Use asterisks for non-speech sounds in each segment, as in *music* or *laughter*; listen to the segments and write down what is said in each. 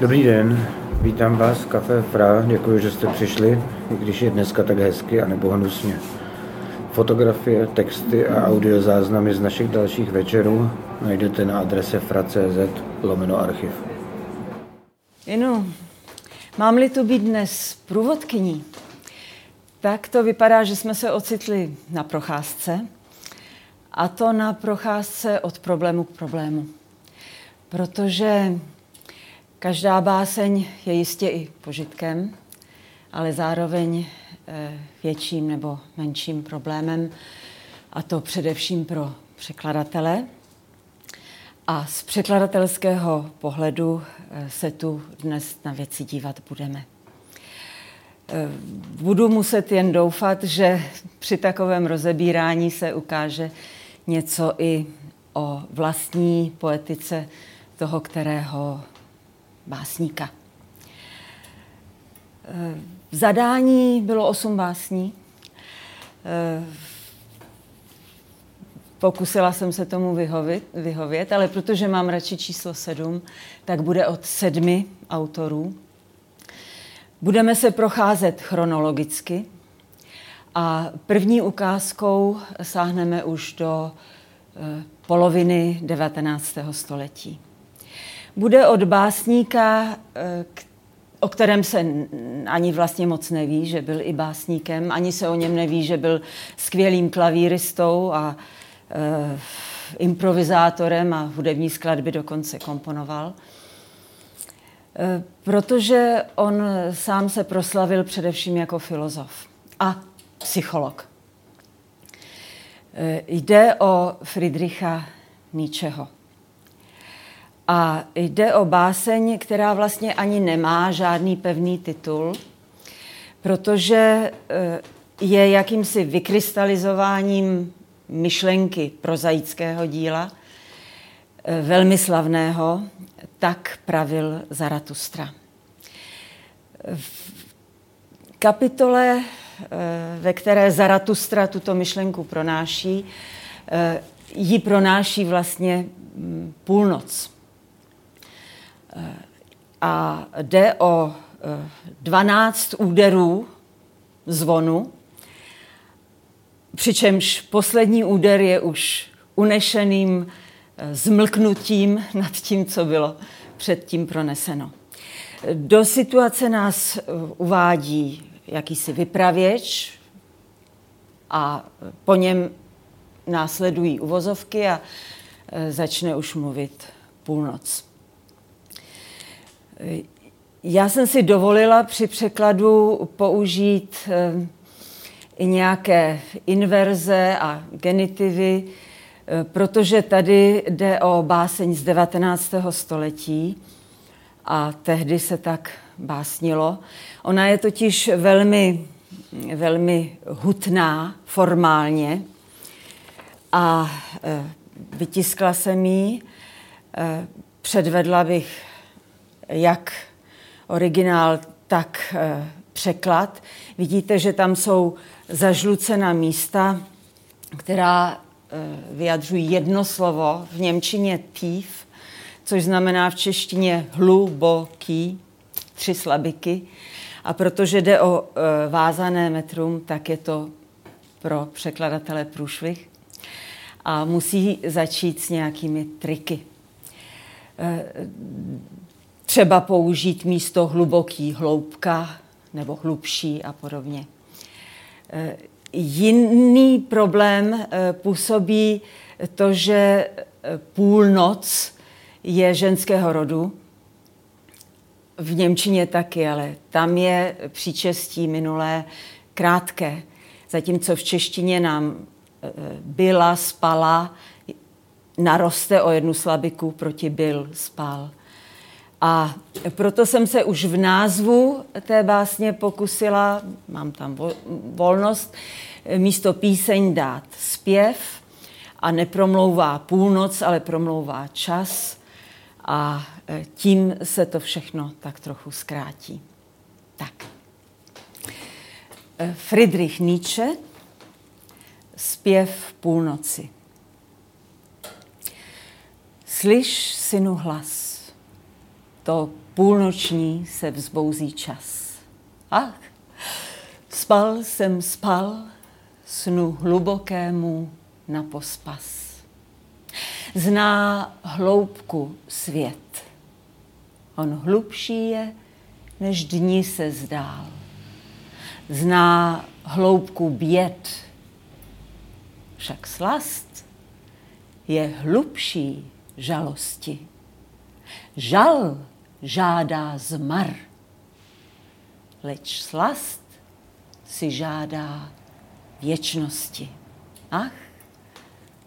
Dobrý den, vítám vás v Café Fra, děkuji, že jste přišli, i když je dneska tak hezky a nebo hnusně. Fotografie, texty a audiozáznamy z našich dalších večerů najdete na adrese fra.cz lomeno archiv. Inu, mám-li tu být dnes průvodkyní, tak to vypadá, že jsme se ocitli na procházce, a to na procházce od problému k problému. Protože každá báseň je jistě i požitkem, ale zároveň eh, větším nebo menším problémem, a to především pro překladatele. A z překladatelského pohledu eh, se tu dnes na věci dívat budeme. Eh, budu muset jen doufat, že při takovém rozebírání se ukáže něco i o vlastní poetice toho, kterého básníka. Eh, v zadání bylo osm básní. Eh, pokusila jsem se tomu vyhovět, vyhovět, ale protože mám radši číslo sedm, tak bude od sedmi autorů. Budeme se procházet chronologicky a první ukázkou sáhneme už do eh, poloviny 19. století. Bude od básníka, eh, o kterém se ani vlastně moc neví, že byl i básníkem, ani se o něm neví, že byl skvělým klavíristou a e, improvizátorem a hudební skladby dokonce komponoval. E, protože on sám se proslavil především jako filozof a psycholog. Jde o Friedricha Nietzscheho. A jde o báseň, která vlastně ani nemá žádný pevný titul, protože eh, je jakýmsi vykrystalizováním myšlenky prozaického díla, eh, velmi slavného, tak pravil Zaratustra. V kapitole, eh, ve které Zaratustra tuto myšlenku pronáší, ji pronáší vlastně mm, půlnoc a jde o 12 eh, úderů zvonu, přičemž poslední úder je už unešeným eh, zmlknutím nad tím, co bylo předtím proneseno. Do situace nás eh, uvádí jakýsi vypravěč a po něm následují uvozovky a začne už mluvit půlnoc. Já jsem si dovolila při překladu použít eh, i nějaké inverze a genitivy, eh, protože tady jde o báseň z 19. století a tehdy se tak básnilo. Ona je totiž velmi, velmi hutná formálně a eh, vytiskla jsem ji, předvedla bych jak originál, tak eh, překlad. Vidíte, že tam jsou zažlucená místa, která eh, vyjadřují jedno slovo, v Němčině tief, což znamená v češtině hluboký, tři slabiky. A protože jde o eh, vázané metrum, tak je to pro překladatele průšvih a musí začít s nějakými triky třeba použít místo hluboký hloubka nebo hlubší a podobně. E, jiný problém e, působí to, že e, půlnoc je ženského rodu. V Němčině taky, ale tam je příčestí minulé krátké. Zatímco v češtině nám byla, spala, naroste o jednu slabiku proti byl, spal. A proto jsem se už v názvu té básně pokusila, mám tam volnost, místo píseň dát zpěv a nepromlouvá půlnoc, ale promlouvá čas a e, tím se to všechno tak trochu zkrátí. Tak. E, Friedrich Nietzsche, zpěv půlnoci. Slyš, synu, hlas to půlnoční se vzbouzí čas. Ach, spal jsem spal, snu hlubokému na pospas. Zná hloubku svět. On hlubší je, než dní se zdál. Zná hloubku běd, však slast je hlubší žalosti. Žal žádá zmar, leč slast si žádá věčnosti. Ach,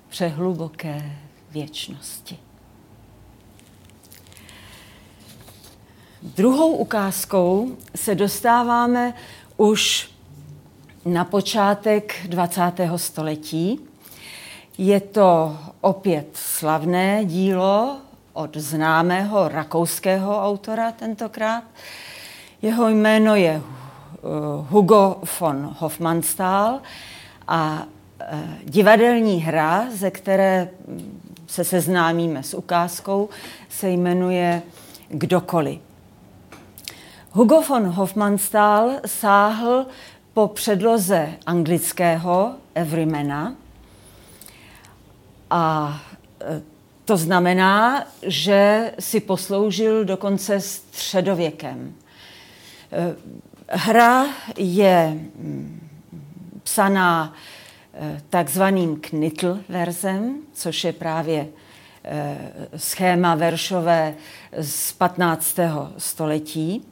přehluboké věčnosti. Druhou ukázkou se dostáváme už na počátek 20. století. Je to opět slavné dílo od známého rakouského autora tentokrát. Jeho jméno je eh, Hugo von Hofmannsthal a eh, divadelní hra, ze které se seznámíme s ukázkou, se jmenuje Kdokoliv. Hugo von Hofmannsthal sáhl po předloze anglického Everymana a e, to znamená, že si posloužil dokonce středověkem. E, hra je mm, psaná e, takzvaným knitl verzem, což je právě schéma veršové z 15. století.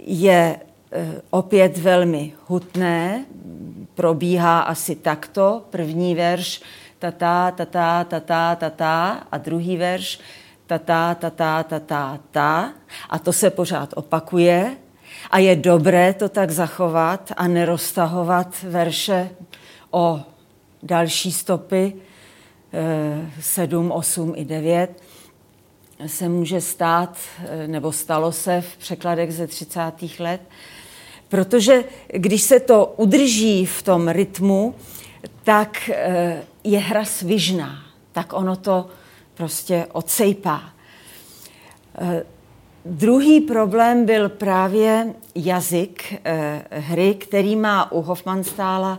Je Eh, opět velmi hutné, probíhá asi takto. První verš tata, tata, tata, tata a druhý verš tata, tata, tata, ta. A to se pořád opakuje. A je dobré to tak zachovat a neroztahovat verše o další stopy, 7, eh, 8 i 9 se může stát, eh, nebo stalo se v překladech ze 30. let, Protože když se to udrží v tom rytmu, tak eh, je hra svižná, tak ono to prostě odsejpá. Eh, druhý problém byl právě jazyk eh, hry, který má u Hofmannstála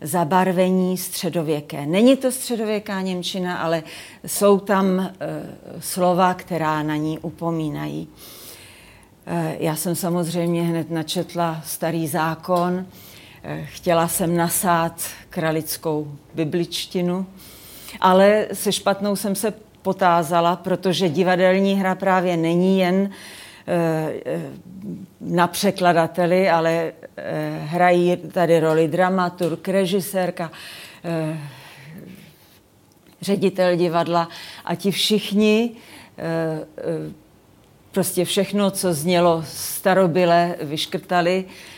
zabarvení středověké. Není to středověká Němčina, ale jsou tam slova, která na ní upomínají. Eh, já jsem samozřejmě hned načetla starý zákon, eh, chtěla jsem nasát kralickou bibličtinu, ale se špatnou jsem se potázala, protože divadelní hra právě není jen eh, na překladateli, ale hrají tady roli dramaturg, režisérka, ředitel divadla a ti všichni prostě všechno, co znělo starobyle, vyškrtali, eh,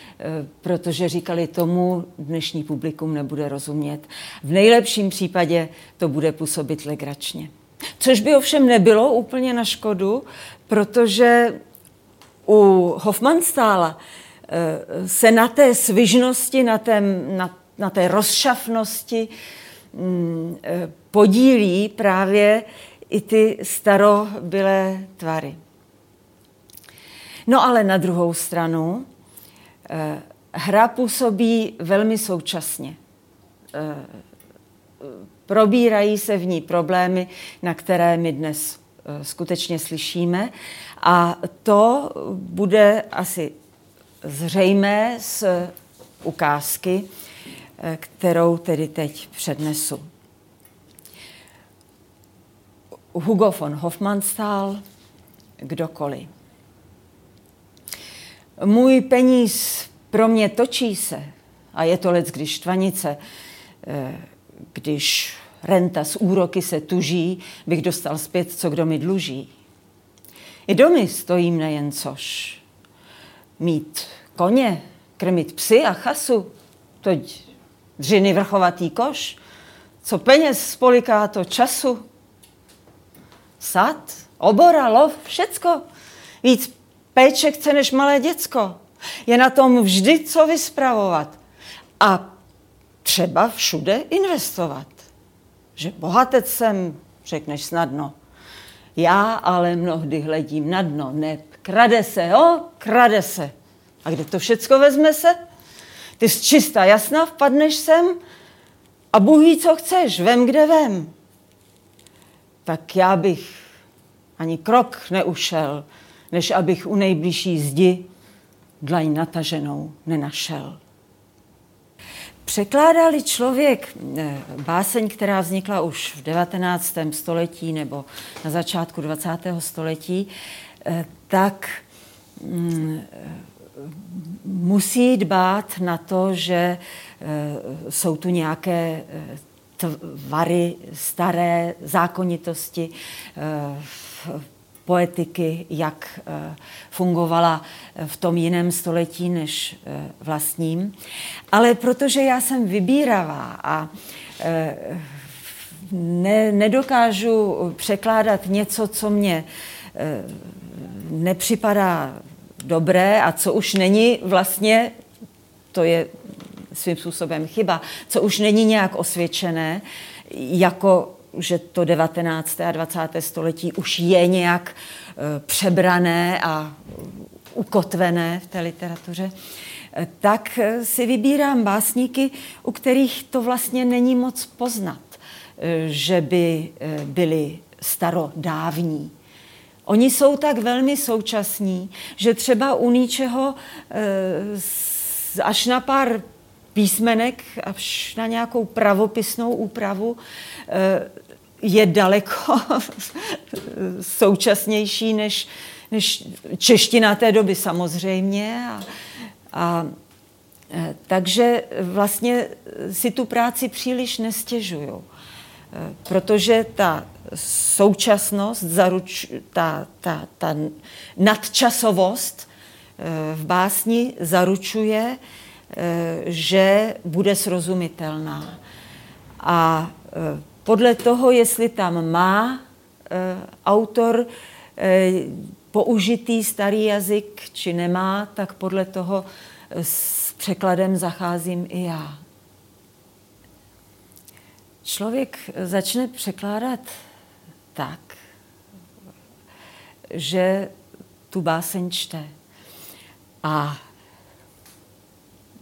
protože říkali tomu, dnešní publikum nebude rozumět. V nejlepším případě to bude působit legračně. Což by ovšem nebylo úplně na škodu, protože u Hofmannstála eh, se na té svižnosti, na té, na, na té rozšafnosti mm, eh, podílí právě i ty starobylé tvary. No ale na druhou stranu eh, hra působí velmi současně. Eh, probírají se v ní problémy, na které my dnes eh, skutečně slyšíme a to bude asi zřejmé z ukázky, kterou tedy teď přednesu. Hugo von Hofmannsthal, kdokoliv. Můj peníz pro mě točí se, a je to lec, když štvanice, eh, když renta z úroky se tuží, bych dostal zpět, co kdo mi dluží. I domy stojím nejen což. Mít koně, krmit psy a chasu, toť dřiny vrchovatý koš, co peněz spoliká to času. Sad, obora, lov, všecko. Víc péče chce než malé děcko. Je na tom vždy co vyspravovat. A třeba všude investovat. Že bohatec jsem, řekneš snadno. Já ale mnohdy hledím na dno, ne, krade se, jo, krade se. A kde to všecko vezme se? Ty z čistá jasná vpadneš sem a Bůh ví, co chceš, vem, kde vem. Tak já bych ani krok neušel, než abych u nejbližší zdi dlaň nataženou nenašel. Překládali člověk eh, báseň, která vznikla už v 19. století nebo na začátku 20. století, eh, tak mm, musí dbát na to, že eh, jsou tu nějaké tvary, staré zákonitosti, poetiky, jak eh, fungovala eh, v tom jiném století než eh, vlastním. Ale protože já jsem vybíravá a ne, nedokážu překládat něco, co mě nepřipadá dobré a co už není vlastně, to je svým způsobem chyba, co už není nějak osvědčené, jako že to 19. a 20. století už je nějak e, přebrané a ukotvené v té literatuře, e, tak e, si vybírám básníky, u kterých to vlastně není moc poznat, že by byli starodávní. Oni jsou tak velmi současní, že třeba u ničeho až na pár písmenek, až na nějakou pravopisnou úpravu, je daleko *laughs* současnější než, než čeština té doby samozřejmě. A, a, e, takže vlastně si tu práci příliš nestěžuju, e, protože ta současnost, zaruč, ta, ta, ta nadčasovost v básni zaručuje, že bude srozumitelná. A podle toho, jestli tam má e, autor použitý starý jazyk, či nemá, tak podle toho s překladem zacházím i já. Člověk začne překládat tak, že tu báseň čte. A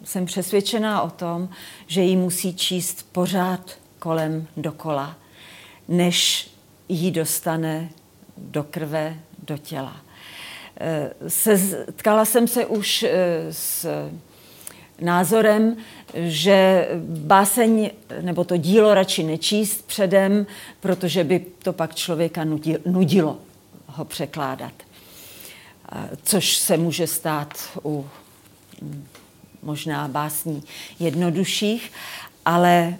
jsem přesvědčená o tom, že ji musí číst pořád kolem dokola, než ji dostane do krve, do těla. Eh, setkala jsem se už eh, s názorem, že báseň nebo to dílo radši nečíst předem, protože by to pak člověka nudilo ho překládat. Eh, což se může stát u možná básní jednodušších, ale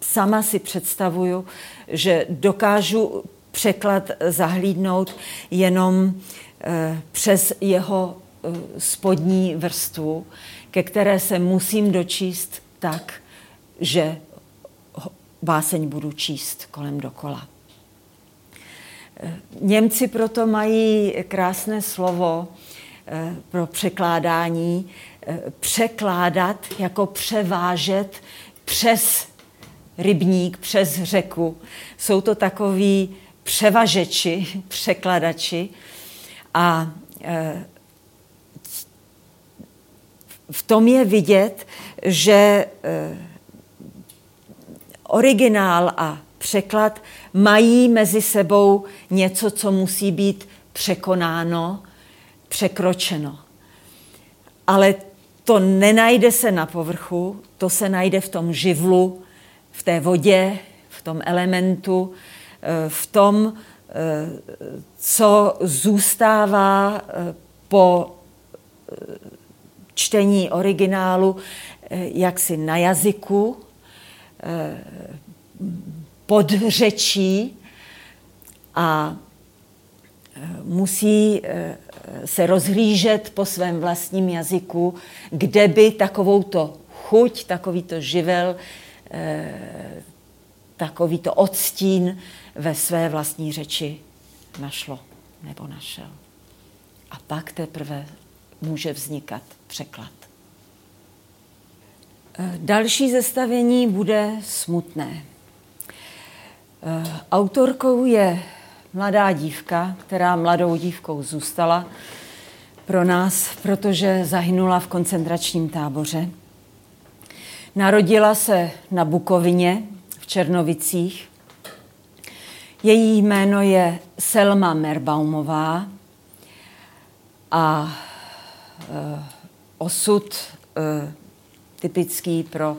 sama si představuju, že dokážu překlad zahlídnout jenom eh, přes jeho eh, spodní vrstvu, ke které se musím dočíst tak, že báseň budu číst kolem dokola. Eh, Němci proto mají krásné slovo pro překládání, překládat, jako převážet přes rybník, přes řeku. Jsou to takoví převažeči, *laughs* překladači a e, v tom je vidět, že originál a překlad mají mezi sebou něco, co musí být překonáno, překročeno. Ale to nenajde se na povrchu, to se najde v tom živlu, v té vodě, v tom elementu, eh, v tom, eh, co zůstává eh, po čtení originálu jaksi na jazyku, pod řečí a musí se rozhlížet po svém vlastním jazyku, kde by takovouto chuť, takovýto živel, eh, takovýto odstín ve své vlastní řeči našlo nebo našel. A pak teprve může vznikat překlad. Další zestavení bude smutné. Autorkou je mladá dívka, která mladou dívkou zůstala pro nás, protože zahynula v koncentračním táboře. Narodila se na Bukovině v Černovicích. Její jméno je Selma Merbaumová a e, osud e, typický pro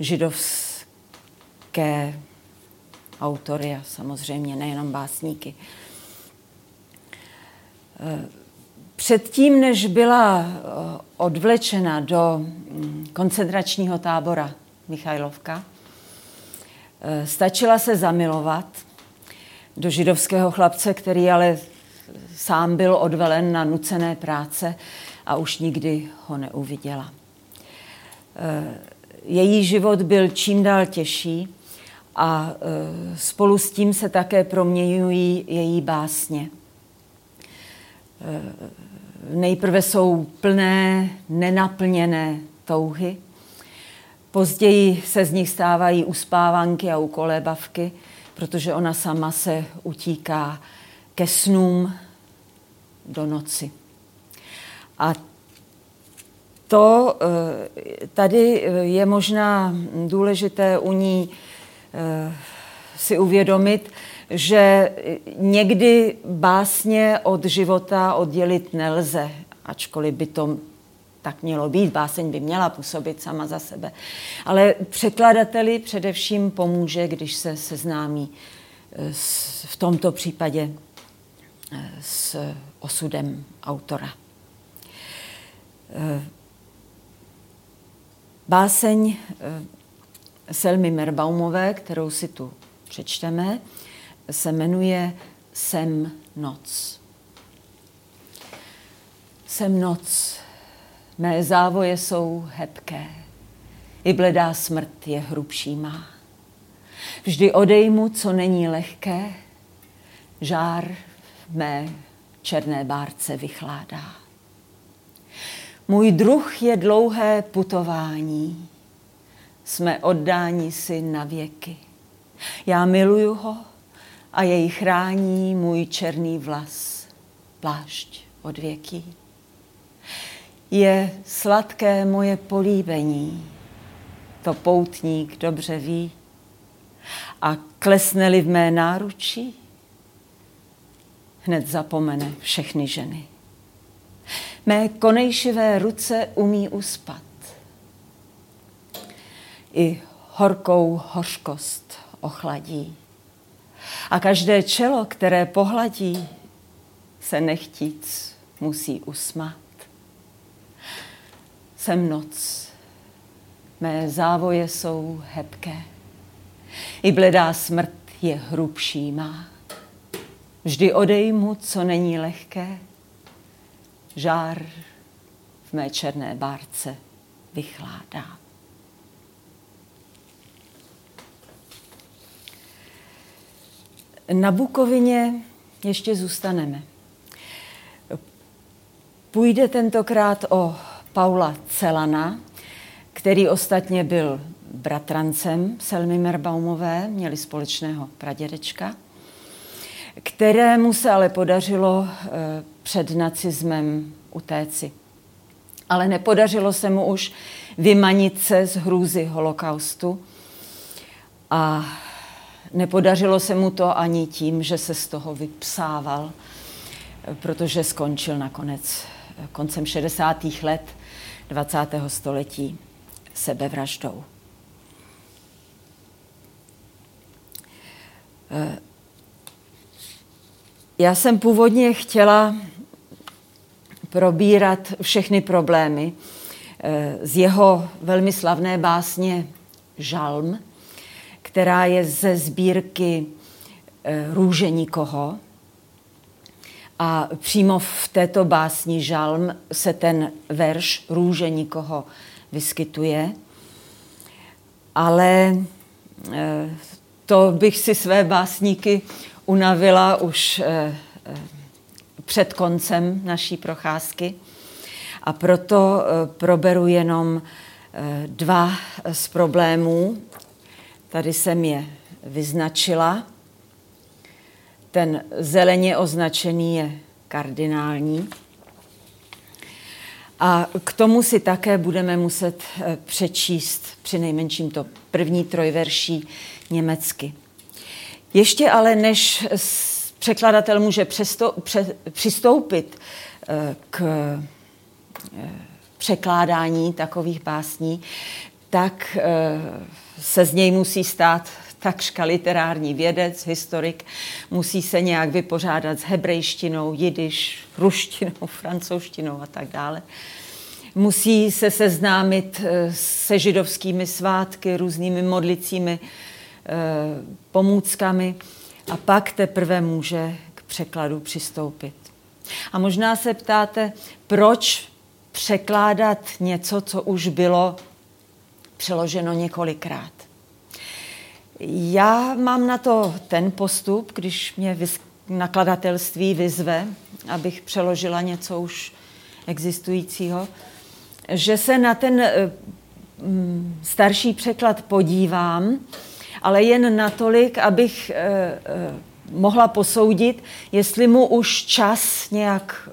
židovské autory a samozřejmě nejenom básníky. E, předtím, než byla e, odvlečena do mm, koncentračního tábora Michajlovka, e, stačila se zamilovat do židovského chlapce, který ale sám byl odvelen na nucené práce a už nikdy ho neuviděla. Její život byl čím dál těžší a e, spolu s tím se také proměňují její básně. E, nejprve jsou plné, nenaplněné touhy, později se z nich stávají uspávanky a ukolébavky, protože ona sama se utíká ke snům do noci. A to e, tady je možná důležité u ní si uvědomit, že někdy básně od života oddělit nelze, ačkoliv by to tak mělo být, báseň by měla působit sama za sebe. Ale překladateli především pomůže, když se seznámí eh, s, v tomto případě eh, s osudem autora. Báseň Selmy Merbaumové, kterou si tu přečteme, se jmenuje Sem noc. Sem noc, mé závoje jsou hebké, i bledá smrt je hrubší má. Vždy odejmu, co není lehké, žár v mé černé bárce vychládá. Můj druh je dlouhé putování, jsme oddáni si na věky. Já miluju ho a jej chrání můj černý vlas, plášť od věký. Je sladké moje políbení, to poutník dobře ví. A klesne-li v mé náručí, hned zapomene všechny ženy. Mé konejšivé ruce umí uspat i horkou hořkost ochladí. A každé čelo, které pohladí, se nechtíc musí usmát. Jsem noc, mé závoje jsou hebké, i bledá smrt je hrubší má. Vždy odejmu, co není lehké, žár v mé černé bárce vychládá. Na Bukovině ještě zůstaneme. Půjde tentokrát o Paula Celana, který ostatně byl bratrancem Selmy Merbaumové, měli společného pradědečka, kterému se ale podařilo eh, před nacismem utéci. Ale nepodařilo se mu už vymanit se z hrůzy holokaustu a Nepodařilo se mu to ani tím, že se z toho vypsával, protože skončil nakonec koncem 60. let 20. století sebevraždou. Já jsem původně chtěla probírat všechny problémy z jeho velmi slavné básně Žalm, která je ze sbírky eh, Růže nikoho. A přímo v této básni Žalm se ten verš Růže nikoho vyskytuje. Ale eh, to bych si své básníky unavila už eh, před koncem naší procházky. A proto proberu jenom dva z problémů, Tady jsem je vyznačila. ten zeleně označený je kardinální. A k tomu si také budeme muset eh, přečíst při nejmenším to první trojverší německy. Ještě ale než překladatel může přesto, pře, přistoupit eh, k eh, překládání takových básní, tak se z něj musí stát takřka literární vědec, historik, musí se nějak vypořádat s hebrejštinou, jidiš, ruštinou, *laughs* francouzštinou a tak dále. Musí se seznámit eh, se židovskými svátky, různými modlicími eh, pomůckami a pak teprve může k překladu přistoupit. A možná se ptáte, proč překládat něco, co už bylo přeloženo několikrát. Já mám na to ten postup, když mě nakladatelství vyzve, abych přeložila něco už existujícího, že se na ten eh, mm, starší překlad podívám, ale jen natolik, abych eh, eh, mohla posoudit, jestli mu už čas nějak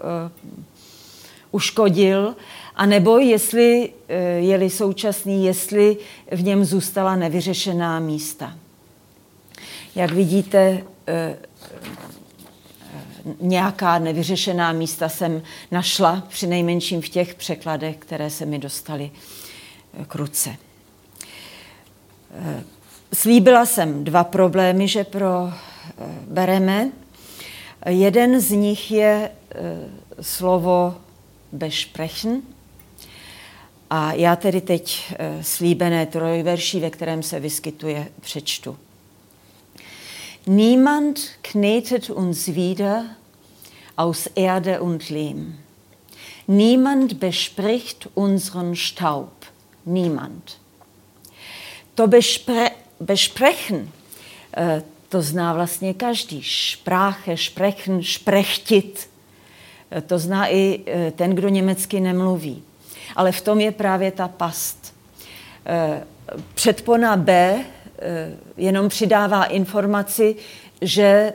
uškodil, anebo jestli je-li současný, jestli v něm zůstala nevyřešená místa. Jak vidíte, nějaká nevyřešená místa jsem našla, při nejmenším v těch překladech, které se mi dostaly eh, k ruce. Eh, slíbila jsem dva problémy, že pro eh, bereme. Jeden z nich je slovo besprechen. A já tedy teď slíbené trojverší, ve kterém se vyskytuje, přečtu. Niemand knetet uns wieder aus Erde und Lehm. Niemand bespricht unseren Staub. Niemand. To bespre, besprechen, eh, to zná vlastně každý. Špráche, sprechen, šprechtit. Eh, to zná i eh, ten, kdo německy nemluví. Ale v tom je právě ta past. Předpona B Eh, jenom přidává informaci, že eh,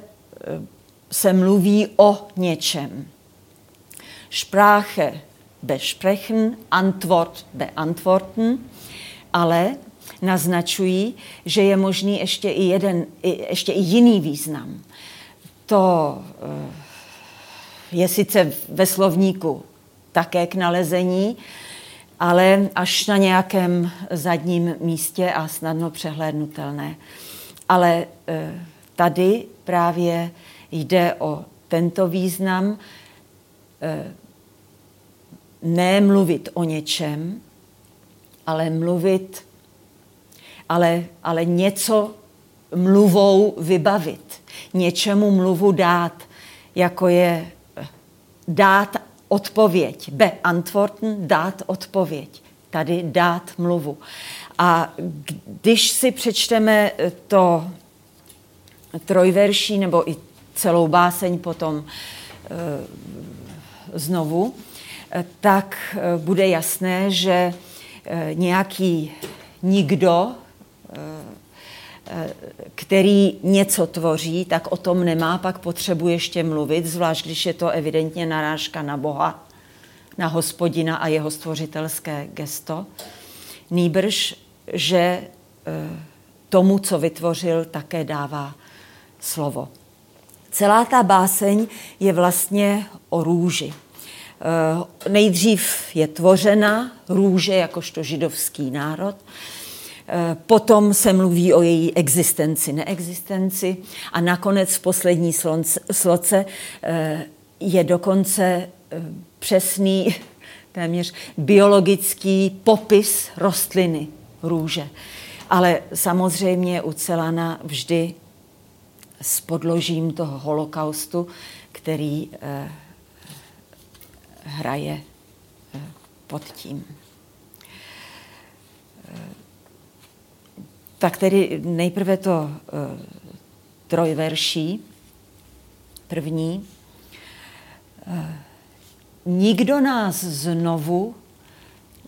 se mluví o něčem. Sprache besprechen, Antwort beantworten, ale naznačují, že je možný ještě i, jeden, ještě i jiný význam. To eh, je sice ve slovníku také k nalezení, ale až na nějakém zadním místě a snadno přehlédnutelné. Ale e, tady právě jde o tento význam, e, ne mluvit o něčem, ale mluvit, ale, ale něco mluvou vybavit, něčemu mluvu dát, jako je dát odpověď. Beantworten, dát odpověď. Tady dát mluvu. A když si přečteme to trojverší nebo i celou báseň potom e, znovu, tak e, bude jasné, že nějaký nikdo který něco tvoří, tak o tom nemá pak potřebu ještě mluvit, zvlášť když je to evidentně narážka na Boha, na hospodina a jeho stvořitelské gesto. Nýbrž, že e, tomu, co vytvořil, také dává slovo. Celá ta báseň je vlastně o růži. E, nejdřív je tvořena růže jakožto židovský národ, Eh, potom se mluví o její existenci, neexistenci a nakonec v poslední sloce eh, je dokonce eh, přesný *laughs* téměř biologický popis rostliny růže. Ale samozřejmě ucelana vždy s podložím toho holokaustu, který hraje pod tím. Tak tedy nejprve to uh, trojverší, první. Uh, nikdo nás znovu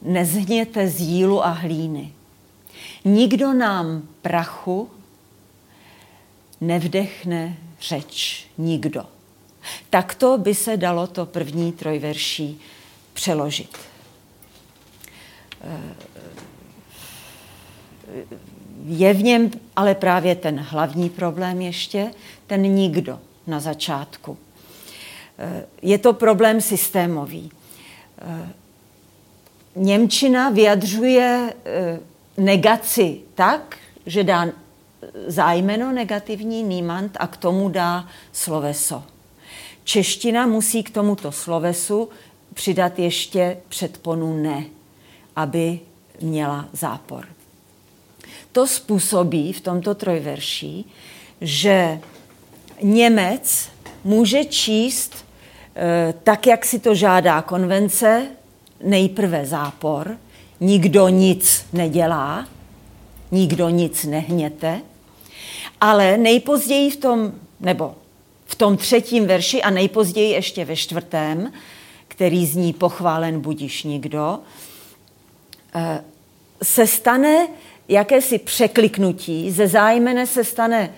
nezhněte z jílu a hlíny. Nikdo nám prachu nevdechne řeč, nikdo. Takto by se dalo to první trojverší přeložit. Je v něm ale právě ten hlavní problém ještě, ten nikdo na začátku. Je to problém systémový. Němčina vyjadřuje eh, negaci tak, že dá zájmeno negativní niemand a k tomu dá sloveso. Čeština musí k tomuto slovesu přidat ještě předponu ne, aby měla zápor. To způsobí v tomto trojverší, že Němec může číst e, tak, jak si to žádá konvence, nejprve zápor, nikdo nic nedělá, nikdo nic nehněte, ale nejpozději v tom, nebo v tom třetím verši a nejpozději ještě ve čtvrtém, který zní pochválen budiš nikdo, eh, se stane jakési překliknutí, ze zájmene se stane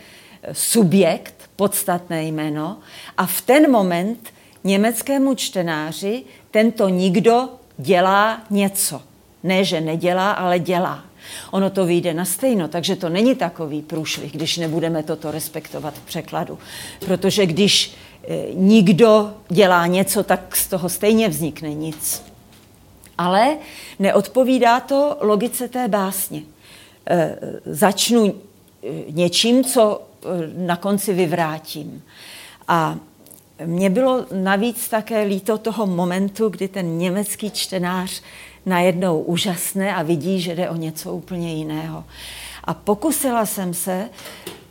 eh, subjekt, podstatné jméno a v ten moment německému čtenáři tento nikdo dělá něco. Ne, že nedělá, ale dělá. Ono to vyjde na stejno, takže to není takový průšvih, když nebudeme toto respektovat v překladu. Protože když e, nikdo dělá něco, tak z toho stejně vznikne nic. Ale neodpovídá to logice té básně. E, začnu e, něčím, co na konci vyvrátím. A mně bylo navíc také líto toho momentu, kdy ten německý čtenář najednou úžasné a vidí, že jde o něco úplně jiného. A pokusila jsem se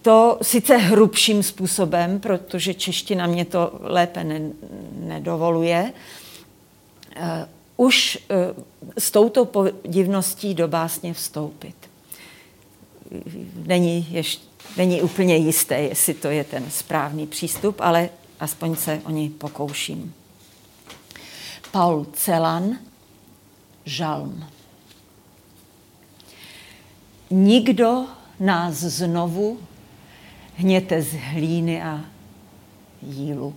to sice hrubším způsobem, protože čeština mě to lépe ne, nedovoluje, uh, už uh, s touto podivností do básně vstoupit. Není, ještě, není úplně jisté, jestli to je ten správný přístup, ale aspoň se o něj pokouším. Paul Celan žalm. Nikdo nás znovu hněte z hlíny a jílu.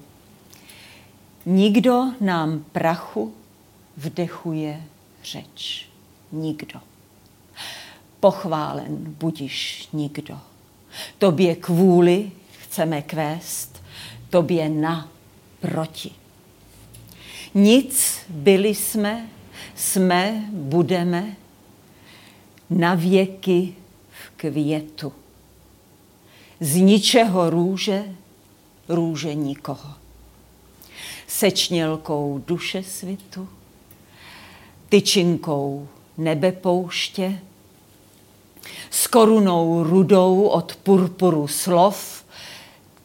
Nikdo nám prachu vdechuje řeč. Nikdo. Pochválen budiš nikdo. Tobě kvůli chceme kvést, tobě na proti. Nic byli jsme jsme, budeme na věky v květu. Z ničeho růže, růže nikoho. Sečnělkou duše svitu, tyčinkou nebe pouště, s korunou rudou od purpuru slov,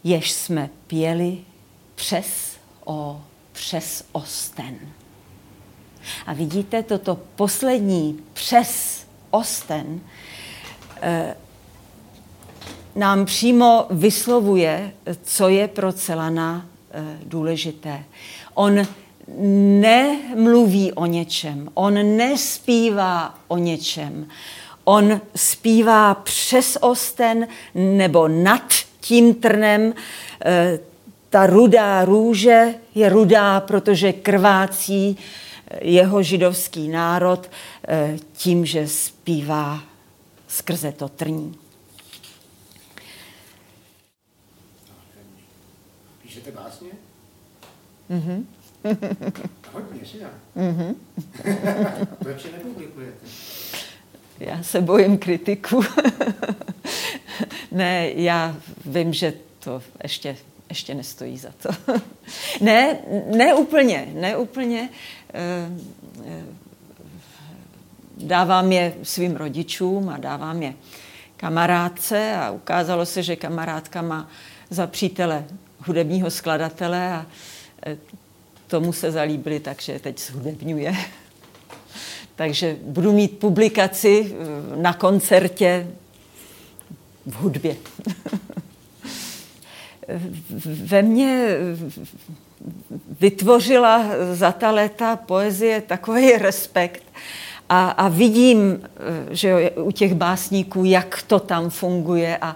jež jsme pěli přes o přes osten. A vidíte, toto poslední přes osten eh, nám přímo vyslovuje, co je pro Celana eh, důležité. On nemluví o něčem, on nespívá o něčem. On zpívá přes osten nebo nad tím trnem. Eh, ta rudá růže je rudá, protože krvácí jeho židovský národ eh, tím, že zpívá skrze to trní. Píšete básně? Mhm. Hodně, že já? Mhm. *laughs* Proč je nepublikujete? Já se bojím kritiku. ne, já vím, že to ještě, ještě nestojí za to. ne, ne úplně, ne úplně. Eh, eh, dávám je svým rodičům a dávám je kamarádce a ukázalo se, že kamarádka má za přítele hudebního skladatele a eh, tomu se zalíbili, takže teď zhudebňuje. Takže budu mít publikaci na koncertě v hudbě. *laughs* Ve mně vytvořila za ta léta poezie takový respekt. A, a vidím, eh, že u těch básníků, jak to tam funguje a,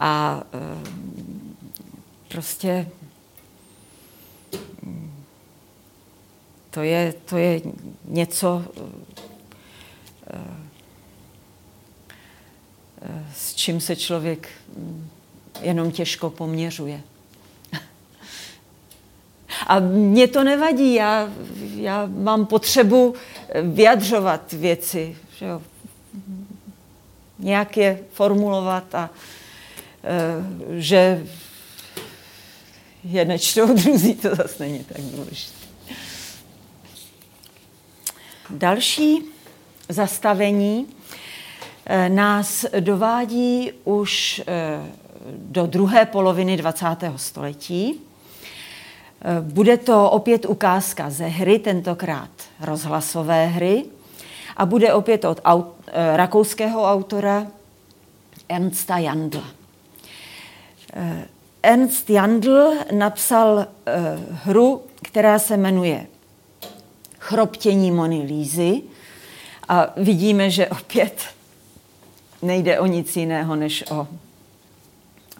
a eh, prostě to je, to je něco, s čím se člověk jenom těžko poměřuje. A mě to nevadí, já, já mám potřebu vyjadřovat věci, že jo? nějak je formulovat a e, že je nečtou druzí, to zase není tak důležité. Další zastavení e, nás dovádí už e, do druhé poloviny 20. století. Bude to opět ukázka ze hry, tentokrát rozhlasové hry. A bude opět od aut, eh, rakouského autora Ernsta Jandla. Eh, Ernst Jandl napsal eh, hru, která se jmenuje Chroptění Mony Lízy. A vidíme, že opět nejde o nic jiného, než o,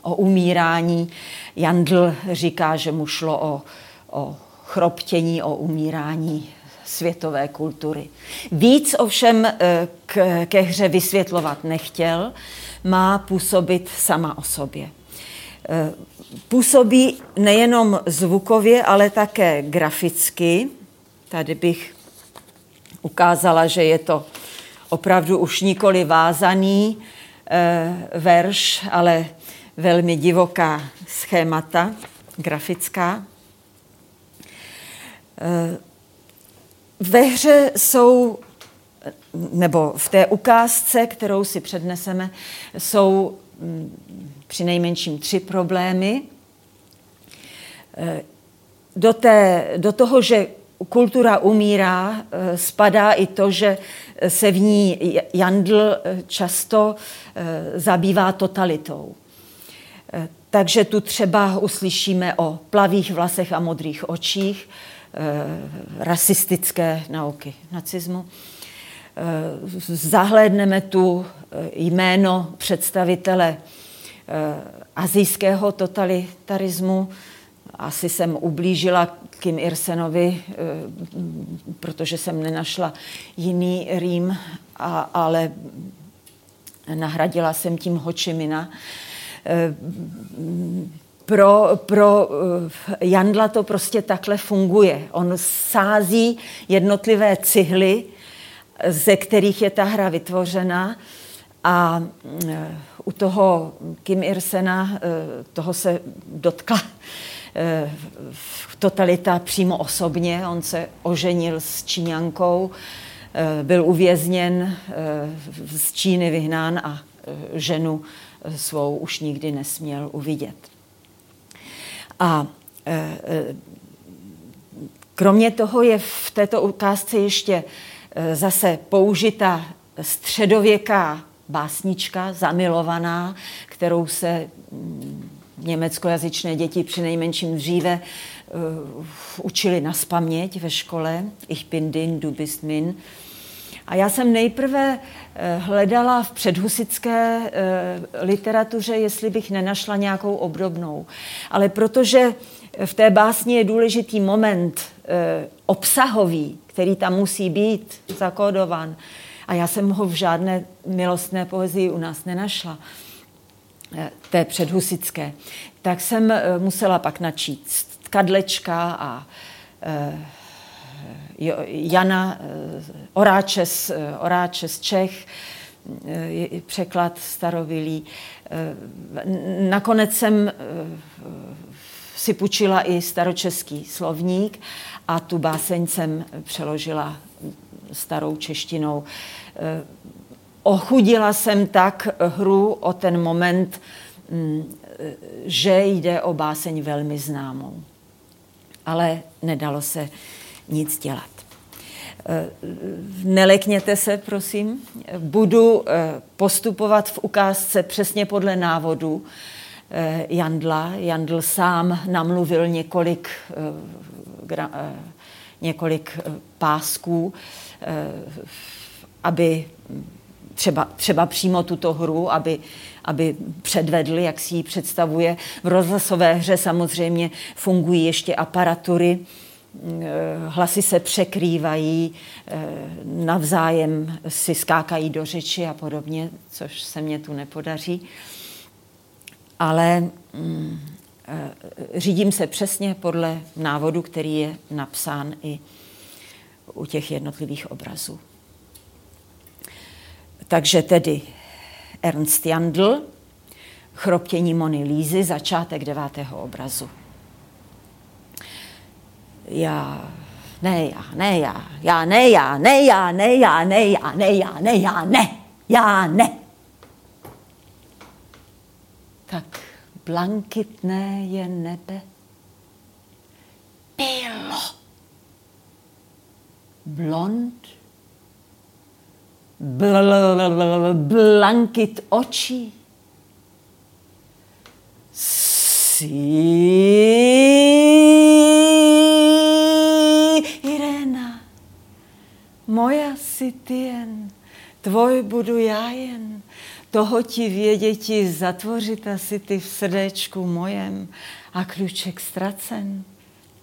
o umírání. Jandl říká, že mu šlo o, o chroptění, o umírání světové kultury. Víc ovšem eh, k, ke hře vysvětlovat nechtěl, má působit sama o sobě. Eh, působí nejenom zvukově, ale také graficky. Tady bych ukázala, že je to opravdu už nikoli vázaný e, verš, ale velmi divoká schémata grafická. E, ve hře jsou, nebo v té ukázce, kterou si předneseme, jsou mm, při nejmenším tři problémy. Do, té, do toho, že kultura umírá, spadá i to, že se v ní Jandl často eh, zabývá totalitou. Eh, takže tu třeba uslyšíme o plavých vlasech a modrých očích, Eh, rasistické nauky nacismu. Eh, zahlédneme tu eh, jméno představitele azijského totalitarismu. Asi jsem ublížila Kim Irsenovi, protože jsem nenašla jiný Rým, ale nahradila jsem tím Hočimina pro, pro eh, Jandla to prostě takhle funguje. On sází jednotlivé cihly, ze kterých je ta hra vytvořena a eh, u toho Kim Irsena, eh, toho se dotkla totalita přímo osobně. On se oženil s Číňankou, byl uvězněn, z Číny vyhnán a ženu svou už nikdy nesměl uvidět. A kromě toho je v této ukázce ještě zase použita středověká básnička, zamilovaná, kterou se mm, německojazyčné děti při nejmenším dříve uh, učili na spaměť ve škole. Ich bin din, du bist min. A já jsem nejprve eh, hledala v předhusické eh, literatuře, jestli bych nenašla nějakou obdobnou. Ale protože v té básni je důležitý moment obsahový, který tam musí být zakódovan, a já jsem ho v žádné milostné poezii u nás nenašla, té předhusické, tak jsem musela pak načíst Kadlečka a Jana eh, Oráče z, eh, Oráče z Čech, eh, překlad starovilý. Nakonec jsem si půjčila i staročeský slovník a tu báseň jsem přeložila starou češtinou. Ochudila jsem tak hru o ten moment, mm, že jde o báseň velmi známou. Ale nedalo se nic dělat. Eh, nelekněte se, prosím. Budu eh, postupovat v ukázce přesně podle návodu eh, Jandla. Jandl sám namluvil několik, několik pásků, aby třeba, třeba přímo tuto hru, aby, aby předvedl, jak si ji představuje. V rozhlasové hře samozřejmě fungují ještě aparatury, hlasy se překrývají, navzájem si skákají do řeči a podobně, což se mně tu nepodaří. Ale mm, řídím se přesně podle návodu, který je napsán i u těch jednotlivých obrazů. Takže tedy Ernst Jandl, chroptění Mony Lízy, začátek devátého obrazu. Já, ne já, ne já, já ne já, ne já, ne já, ne já, ne já, ne já, ne, já ne. Tak blankitné je nebe. Bylo. Blond blankit očí. Irena, moja si ty jen, tvoj budu já jen, toho ti věděti zatvořit asi ty v srdéčku mojem a klíček ztracen.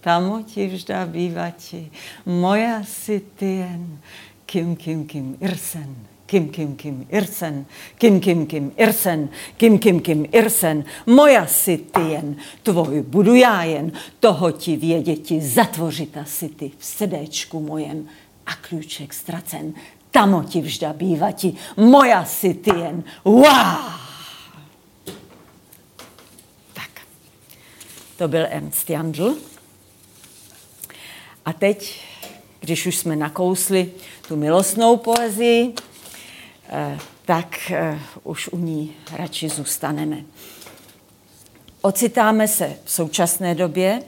Tamo ti vžda bývati, moja si ty jen, Kim Kim Kim Irsen, Kim Kim Kim Irsen, Kim Kim Kim Irsen, Kim Kim Kim Irsen, moja si ty jen, tvoj budu já jen, toho ti věděti zatvořit asi ty v srdéčku mojem a klíček ztracen, tamo ti vžda bývati, moja si ty jen, wow! Tak, to byl Ernst Jandl. A teď když už jsme nakousli tu milostnou poezii, eh, tak eh, už u ní radši zůstaneme. Ocitáme se v současné době.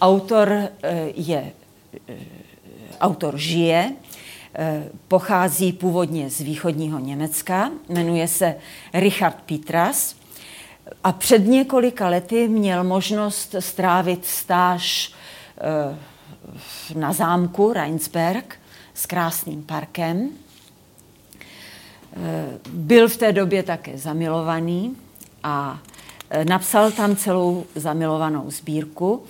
Autor eh, je, autor žije, pochází původně z východního Německa, jmenuje se Richard Petras a před několika lety měl možnost strávit stáž na zámku Rheinsberg s krásným parkem. Eh, byl v té době také zamilovaný a eh, napsal tam celou zamilovanou sbírku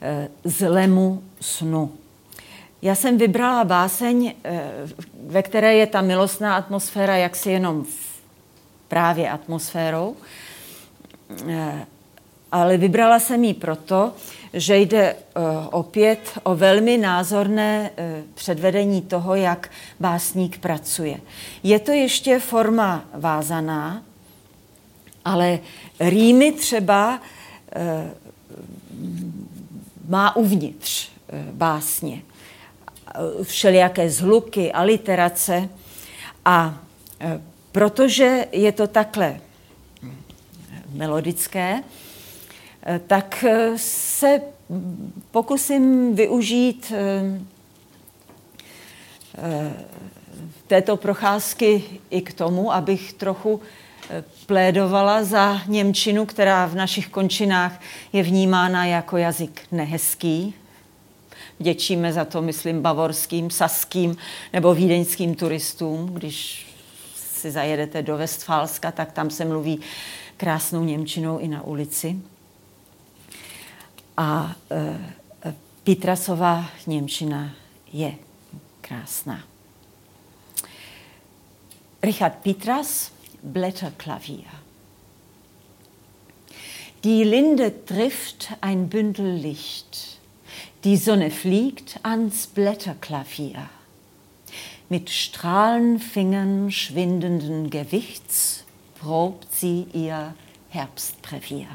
eh, z lemu snu. Já jsem vybrala báseň, ve které je ta milostná atmosféra jaksi jenom právě atmosférou, ale vybrala jsem ji proto, že jde uh, opět o velmi názorné uh, předvedení toho, jak básník pracuje. Je to ještě forma vázaná, ale rýmy třeba uh, má uvnitř básně všelijaké zhluky, aliterace a protože je to takhle melodické, Eh, tak eh, se pokusím využít eh, této procházky i k tomu, abych trochu plédovala za Němčinu, která v našich končinách je vnímána jako jazyk nehezký. Děčíme za to, myslím, bavorským, saským nebo vídeňským turistům. Když si zajedete do Westfálska, tak tam se mluví krásnou Němčinou i na ulici. A e, Petrasová Němčina je krásná. Richard Petras, Blätterklavier. Die Linde trifft ein Bündel Licht. Die Sonne fliegt ans Blätterklavier. Mit Strahlenfingern schwindenden Gewichts probt sie ihr Herbstbrevier.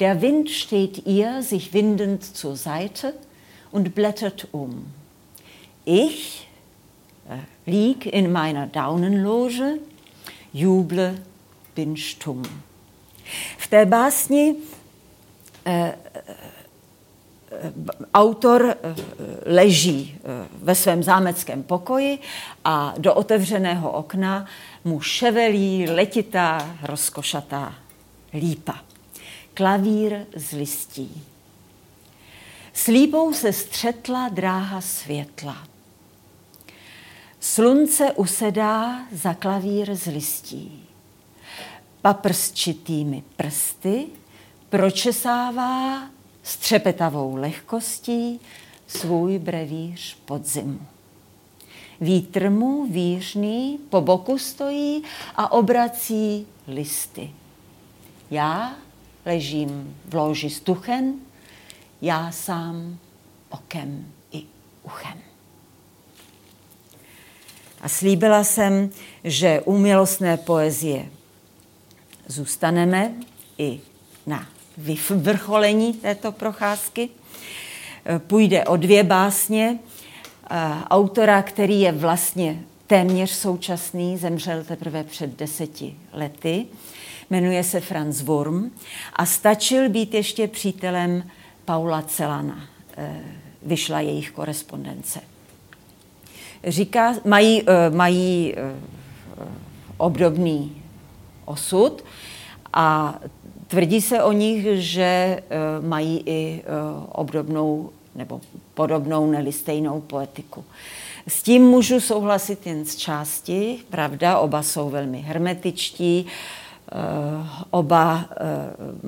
Der Wind steht ihr sich windend zur Seite und blättert um. Ich äh, lieg in meiner Daunenloge, juble, bin stumm. V té básni eh, autor leží ve svém zámeckém pokoji a do otevřeného okna mu ševelí letitá, rozkošatá lípa klavír z listí. S lípou se střetla dráha světla. Slunce usedá za klavír z listí. Paprsčitými prsty pročesává s třepetavou lehkostí svůj brevíř podzimu. Vítr mu výřný po boku stojí a obrací listy. Já ležím v loži stuchen, já sám okem i uchem. A slíbila jsem, že u milostné poezie zůstaneme i na vyvrcholení této procházky. Půjde o dvě básně autora, který je vlastně téměř současný, zemřel teprve před deseti lety. Jmenuje se Franz Wurm a stačil být ještě přítelem Paula Celana. E, vyšla jejich korespondence. Říká, mají, e, mají e, obdobný osud a tvrdí se o nich, že mají i obdobnou nebo podobnou, neli stejnou poetiku. S tím můžu souhlasit jen z části, pravda, oba jsou velmi hermetičtí, eh, oba eh,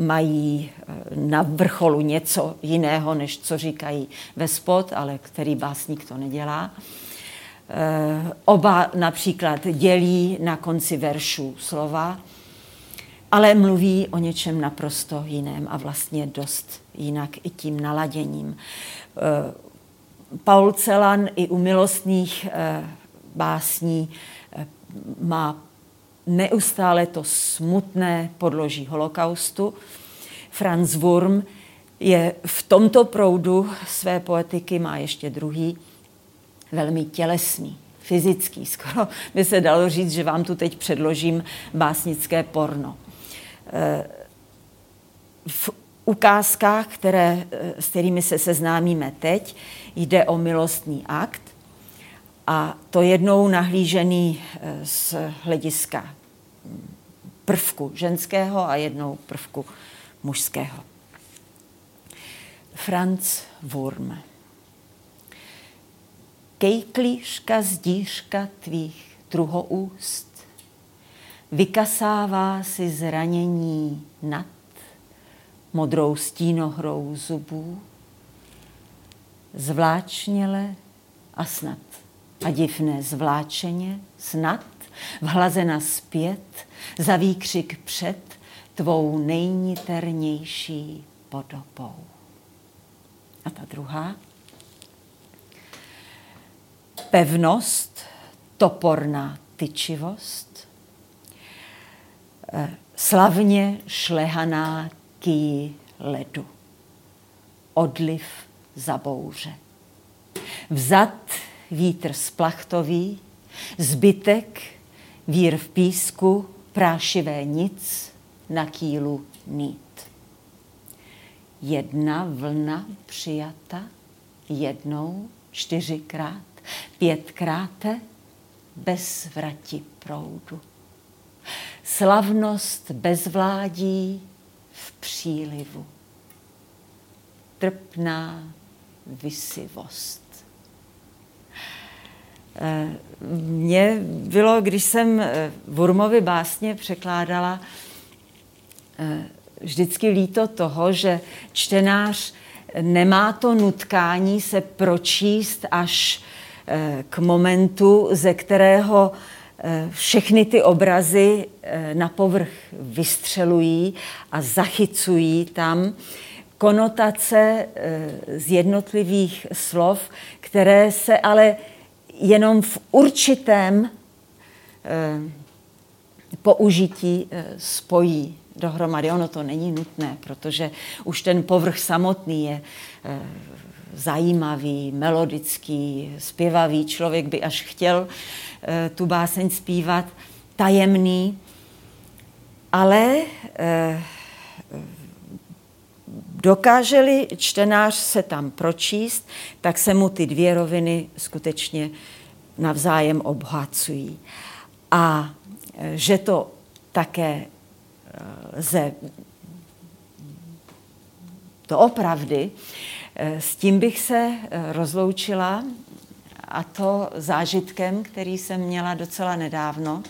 mají eh, na vrcholu něco jiného, než co říkají ve spod, ale který básník to nedělá. Oba například dělí na konci veršů slova, ale mluví o něčem naprosto jiném a vlastně dost jinak i tím naladěním. Eh, Paul Celan i u milostných eh, básní eh, má neustále to smutné podloží holokaustu. Franz Wurm je v tomto proudu své poetiky, má ještě druhý, velmi tělesný, fyzický. Skoro by se dalo říct, že vám tu teď předložím básnické porno. V ukázkách, které, eh, s kterými se seznámíme teď, jde o milostný akt a to jednou nahlížený eh, z hlediska prvku ženského a jednou prvku mužského. Franz Wurm. Kejklíška zdířka tvých druhoúst vykasává si zranění nad modrou stínohrou zubů, zvláčněle a snad. A divné zvláčeně, snad, vhlazena zpět, za výkřik před tvou nejniternější podobou. A ta druhá. Pevnost, toporná tyčivost, eh, slavně šlehaná kyjí ledu. Odliv za bouře. Vzad vítr splachtový, zbytek vír v písku, prášivé nic, na kýlu nít. Jedna vlna přijata, jednou, čtyřikrát, pětkrát, bez vrati proudu. Slavnost bezvládí v přílivu. Trpná vysivost. Eh, mně bylo, když jsem Vurmovi eh, básně překládala, eh, vždycky líto toho, že čtenář nemá to nutkání se pročíst až k momentu, ze kterého všechny ty obrazy na povrch vystřelují a zachycují tam konotace z jednotlivých slov, které se ale jenom v určitém použití spojí dohromady. Ono to není nutné, protože už ten povrch samotný je zajímavý, melodický, zpěvavý. Člověk by až chtěl Eh, tu báseň zpívat, tajemný, ale eh, dokáže-li čtenář se tam pročíst, tak se mu ty dvě roviny skutečně navzájem obhacují. A eh, že to také lze to opravdy, s tím bych se rozloučila a to zážitkem, který jsem měla docela nedávno.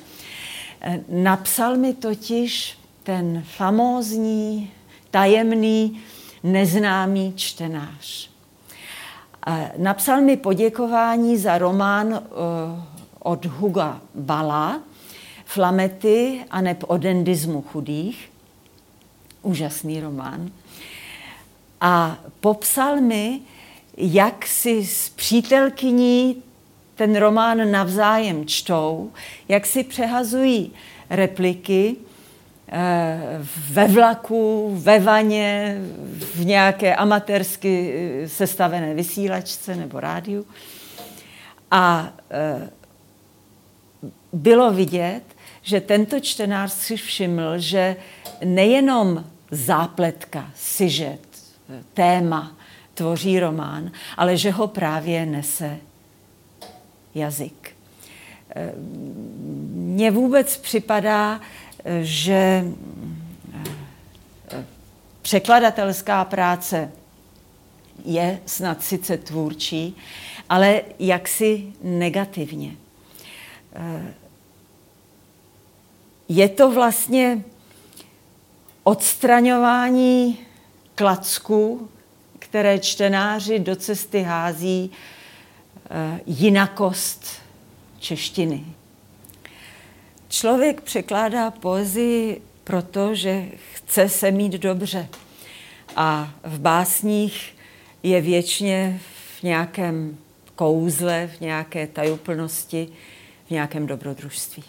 Napsal mi totiž ten famózní, tajemný, neznámý čtenář. Napsal mi poděkování za román eh, od Huga Bala, Flamety a neb o dendismu chudých. Úžasný román. A popsal mi, jak si s přítelkyní ten román navzájem čtou, jak si přehazují repliky ve vlaku, ve vaně, v nějaké amatérsky eh, sestavené vysílačce nebo rádiu. A eh, bylo vidět, že tento čtenář si všiml, že nejenom zápletka, sižet, téma tvoří román, ale že ho právě nese jazyk. Mně vůbec připadá, že překladatelská práce je snad sice tvůrčí, ale jaksi negativně. Je to vlastně odstraňování klacků, které čtenáři do cesty hází eh, jinakost češtiny. Člověk překládá poezii proto, že chce se mít dobře. A v básních je věčně v nějakém kouzle, v nějaké tajuplnosti, v nějakém dobrodružství.